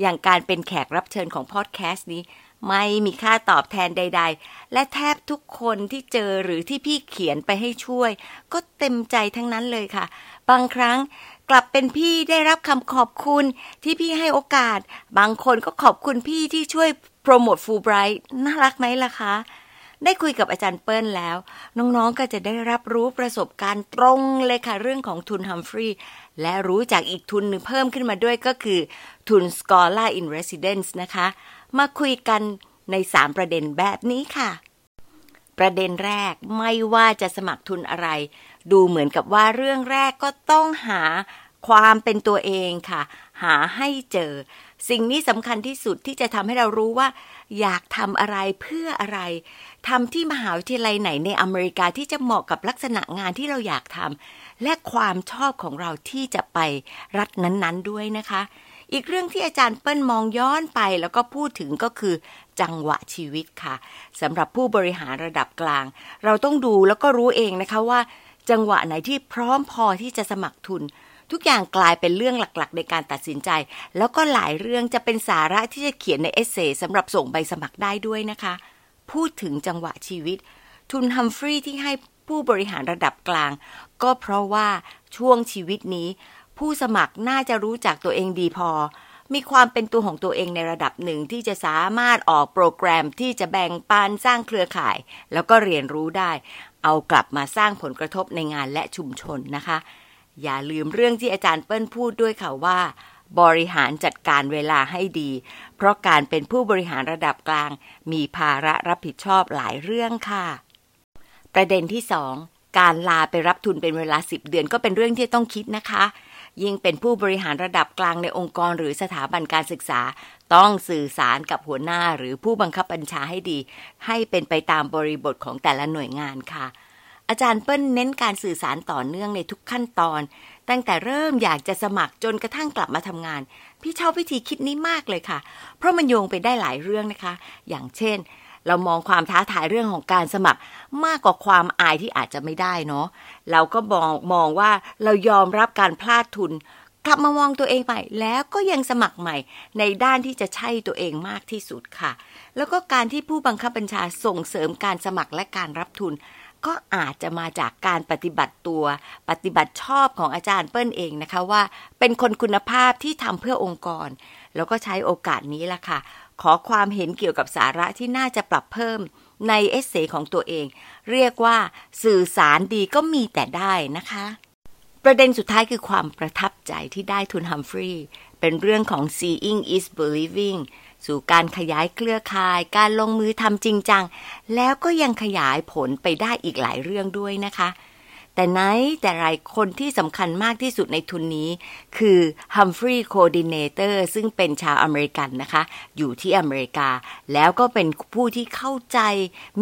[SPEAKER 1] อย่างการเป็นแขกรับเชิญของพอดแคสต์นี้ไม่มีค่าตอบแทนใด ๆ และแทบทุกคนที่เจอหรือที่พี่เขียนไปให้ช่วย ก็เต็มใจทั้งนั้นเลยค่ะ บางครั้ง กลับเป็นพี่ได้รับคำขอบคุณที่พี่ให้โอกาส บางคนก็ขอบคุณพี่ที่ช่วยโปรโมทฟูไบรท์น่ารักไหมล่ะคะ ได้คุยกับอาจารย์เปิ้ลแล้ว น้องๆก็จะได้รับรู้ประสบการณ์ตรงเลยค่ะ เรื่องของทุนฮัมฟรีย์และรู้จากอีกทุนหนึ่งเพิ่มขึ้นมาด้วยก็คือ ทุน Scholar in Residence นะคะ มาคุยกันใน 3 ประเด็นแบบนี้ค่ะ ประเด็นแรกไม่ว่าจะสมัครทุนอะไร ดูเหมือนกับว่าเรื่องแรกก็ต้องหาความเป็นตัวเองค่ะ หาให้เจอ สิ่งนี้สำคัญที่สุดที่จะทำให้เรารู้ว่า อยากทำอะไรเพื่ออะไรทำที่มหาวิทยาลัยไหนในอเมริกาที่จะเหมาะกับลักษณะงานที่เราอยากทำและความชอบของเราที่จะไปรัฐนั้นๆด้วยนะคะ อีกเรื่องที่อาจารย์เปิ้ลมองย้อนไปแล้วก็พูดถึงก็คือจังหวะชีวิตค่ะสำหรับผู้บริหารระดับกลาง เราต้องดูแล้วก็รู้เองนะคะว่า จังหวะไหนที่พร้อมพอที่จะสมัครทุน ทุกอย่างกลายเป็นเรื่องหลักๆ ในการตัดสินใจ แล้วก็หลายเรื่องจะเป็นสาระที่จะเขียนในเอเซสำหรับส่งใบสมัครได้ด้วยนะคะ พูดถึงจังหวะชีวิต ทุนฮัมฟรีที่ให้ผู้บริหารระดับกลาง ก็เพราะว่าช่วงชีวิตนี้ ผู้สมัครน่าจะรู้จักตัวเองดีพอ มีความเป็นตัวของตัวเองในระดับหนึ่งที่จะสามารถออกโปรแกรมที่จะแบ่งปันสร้างเครือข่าย แล้วก็เรียนรู้ได้ เอากลับมาสร้างผลกระทบในงานและชุมชนนะคะ อย่าลืมเรื่องที่อาจารย์เปิ้ลพูดด้วยค่ะว่า บริหารจัดการเวลาให้ดี เพราะการเป็นผู้บริหารระดับกลาง มีภาระรับผิดชอบหลายเรื่องค่ะ ประเด็นที่สองการลาไปรับทุนเป็นเวลาสิบเดือนก็เป็นเรื่องที่ต้องคิดนะคะยิ่งเป็นผู้บริหารระดับกลางในองค์กรหรือสถาบันการศึกษา ต้องสื่อสารกับหัวหน้าหรือผู้บังคับบัญชาให้ดี ให้เป็นไปตามบริบทของแต่ละหน่วยงานค่ะ อาจารย์เปิ้ลเน้นการสื่อสารต่อเนื่องในทุกขั้นตอน ตั้งแต่เริ่มอยากจะสมัครจนกระทั่งกลับมาทำงาน พี่ชอบวิธีคิดนี้มากเลยค่ะ เพราะมันโยงไปได้หลายเรื่องนะคะ อย่างเช่นเรามองความท้าทายเรื่องของการสมัครมากกว่าความอายที่อาจจะไม่ได้เนาะเราก็มองมองว่าเรายอมรับการพลาดทุน กลับมามองตัวเองใหม่แล้วก็ยังสมัครใหม่ ในด้านที่จะใช่ตัวเองมากที่สุดค่ะ แล้วก็การที่ผู้บังคับบัญชาส่งเสริมการสมัครและการรับทุน ก็อาจจะมาจากการปฏิบัติตัว ปฏิบัติชอบของอาจารย์เปิ้ลเองนะคะว่า เป็นคนคุณภาพที่ทำเพื่อองค์กร แล้วก็ใช้โอกาสนี้ละค่ะ ขอความเห็นเกี่ยวกับสาระที่น่าจะปรับเพิ่มในเอเซของตัวเอง เรียกว่าสื่อสารดีก็มีแต่ได้นะคะ ประเด็นสุดท้ายคือความประทับใจที่ได้ทุนฮัมฟรีย์เป็นเรื่องของ seeing is believing สู่การขยายเครือข่าย การลงมือทำจริงจัง แล้วก็ยังขยายผลไปได้อีกหลายเรื่องด้วยนะคะ แต่ไหนแต่ไรคนที่สำคัญมากที่สุดในทุนนี้ คือ Humphrey Coordinator ซึ่งเป็นชาวอเมริกันนะคะ อยู่ที่อเมริกา แล้วก็เป็นผู้ที่เข้าใจ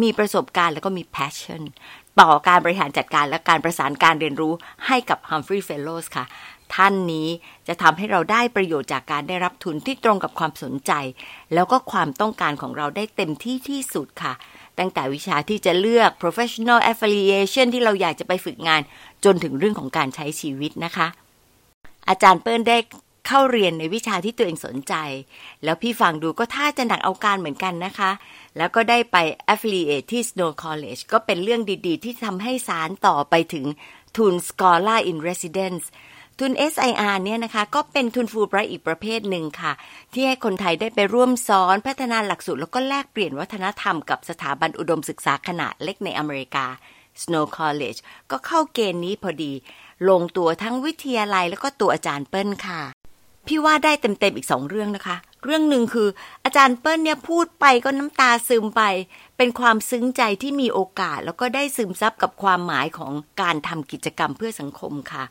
[SPEAKER 1] มีประสบการณ์แล้วก็มี passion ต่อการบริหารจัดการและการประสานการเรียนรู้ให้กับ Humphrey Fellows ค่ะ ท่านนี้จะทำให้เราได้ประโยชน์จากการได้รับทุนที่ตรงกับความสนใจ แล้วก็ความต้องการของเราได้เต็มที่ที่สุดค่ะ ตั้งแต่วิชาที่จะเลือก professional affiliation ที่เราอยากจะไปฝึกงาน จนถึงเรื่องของการใช้ชีวิตนะคะอาจารย์เปิ้ลได้ เข้าเรียนในวิชาที่ตัวเองสนใจ แล้วพี่ฟังดูก็ท่าจะหนักเอาการเหมือนกันนะคะ แล้วก็ได้ไป affiliate ที่ Snow College ก็เป็นเรื่องดีๆ ที่ทำให้สารต่อไปถึงทุน Scholar in Residence ทุน SIR เนี่ยนะคะ ก็เป็นทุนฟูลไบรท์อีกประเภทหนึ่งค่ะ ที่ให้คนไทยได้ไปร่วมสอนพัฒนาหลักสูตร แล้วก็แลกเปลี่ยนวัฒนธรรมกับสถาบันอุดมศึกษาขนาดเล็กในอเมริกา Snow College ก็เข้าเกณฑ์นี้พอดี ลงตัวทั้งวิทยาลัยแล้วก็ตัวอาจารย์เปิ้ลค่ะ พี่ว่าได้เต็มๆอีกสองเรื่องนะคะ เรื่องหนึ่งคือ อาจารย์เปิ้ลเนี่ยพูดไปก็น้ำตาซึมไป เป็นความซึ้งใจที่มีโอกาส แล้วก็ได้ซึมซับกับความหมายของการทำกิจกรรมเพื่อสังคมค่ะ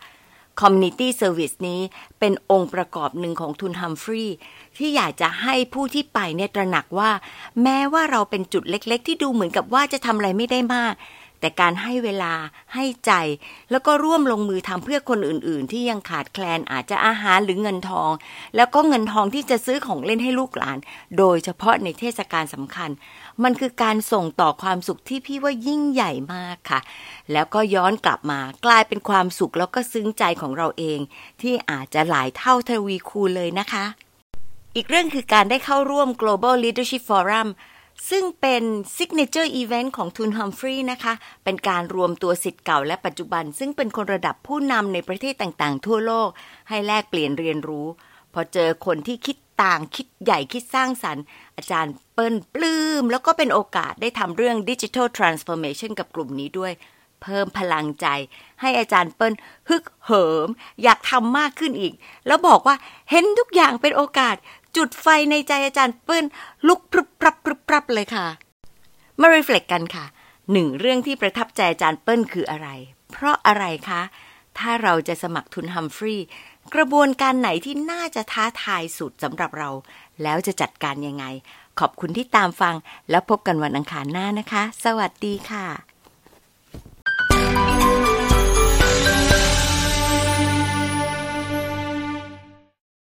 [SPEAKER 1] Community Service นี้เป็นองค์ประกอบหนึ่งของทุนฮัมฟรีย์ที่อยากจะให้ผู้ที่ไปเนี่ยตระหนักว่า แม้ว่าเราเป็นจุดเล็ก ๆ ที่ดูเหมือนกับว่าจะทำอะไรไม่ได้มาก แต่การให้เวลาให้ใจ แล้วก็ร่วมลงมือทำเพื่อคนอื่น ๆ ที่ยังขาดแคลนอาจจะอาหารหรือเงินทอง แล้วก็เงินทองที่จะซื้อของเล่นให้ลูกหลาน โดยเฉพาะในเทศกาลสำคัญ มันคือการส่งต่อความสุขที่พี่ว่ายิ่งใหญ่มากค่ะ แล้วก็ย้อนกลับมากลายเป็นความสุขแล้วก็ซึ้งใจของเราเอง ที่อาจจะหลายเท่าทวีคูณเลยนะคะ อีกเรื่องคือการได้เข้าร่วม Global Leadership Forum ซึ่งเป็น Signature Event ของทุน Humphrey นะคะ เป็นการรวมตัวสิทธิ์เก่าและปัจจุบัน ซึ่งเป็นคนระดับผู้นำในประเทศต่างๆ ทั่วโลก ให้แลกเปลี่ยนเรียนรู้ พอเจอคนที่คิดต่างคิดใหญ่คิดสร้างสรรค์ อาจารย์เปิ้ลปลื้ม แล้วก็เป็นโอกาสได้ทำเรื่อง Digital Transformation กับกลุ่มนี้ด้วย เพิ่มพลังใจ ให้อาจารย์เปิ้ลฮึกเหิม อยากทำมากขึ้นอีก แล้วบอกว่าเห็นทุกอย่างเป็นโอกาส จุดไฟในใจอาจารย์เปิ้ลลุกพรึบพรับพรึบพรับเลยค่ะ มารีเฟล็กกันค่ะหนึ่งเรื่องที่ประทับใจอาจารย์เปิ้ลคืออะไร เพราะอะไรคะ ถ้าเราจะสมัครทุนฮัมฟรีย์กระบวนการไหนที่น่าจะท้าทายสุดสำหรับเรา แล้วจะจัดการยังไง ขอบคุณที่ตามฟังแล้วพบกันวันอังคารหน้านะคะ สวัสดีค่ะ